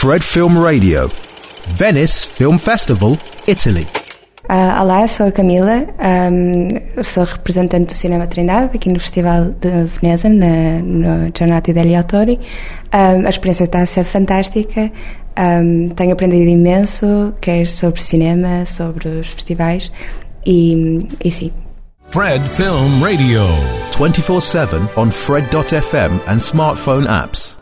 Fred Film Radio. Venice Film Festival, Italy. Uh, olá, sou a Camila, um, sou representante do Cinema Trindade aqui no Festival de Veneza, na, no Giornate degli Autori. Um, a experiência está a ser fantástica, um, tenho aprendido imenso, quer sobre cinema, sobre os festivais e, e sim. Fred Film Radio 24-7 on Fred.fm and smartphone apps.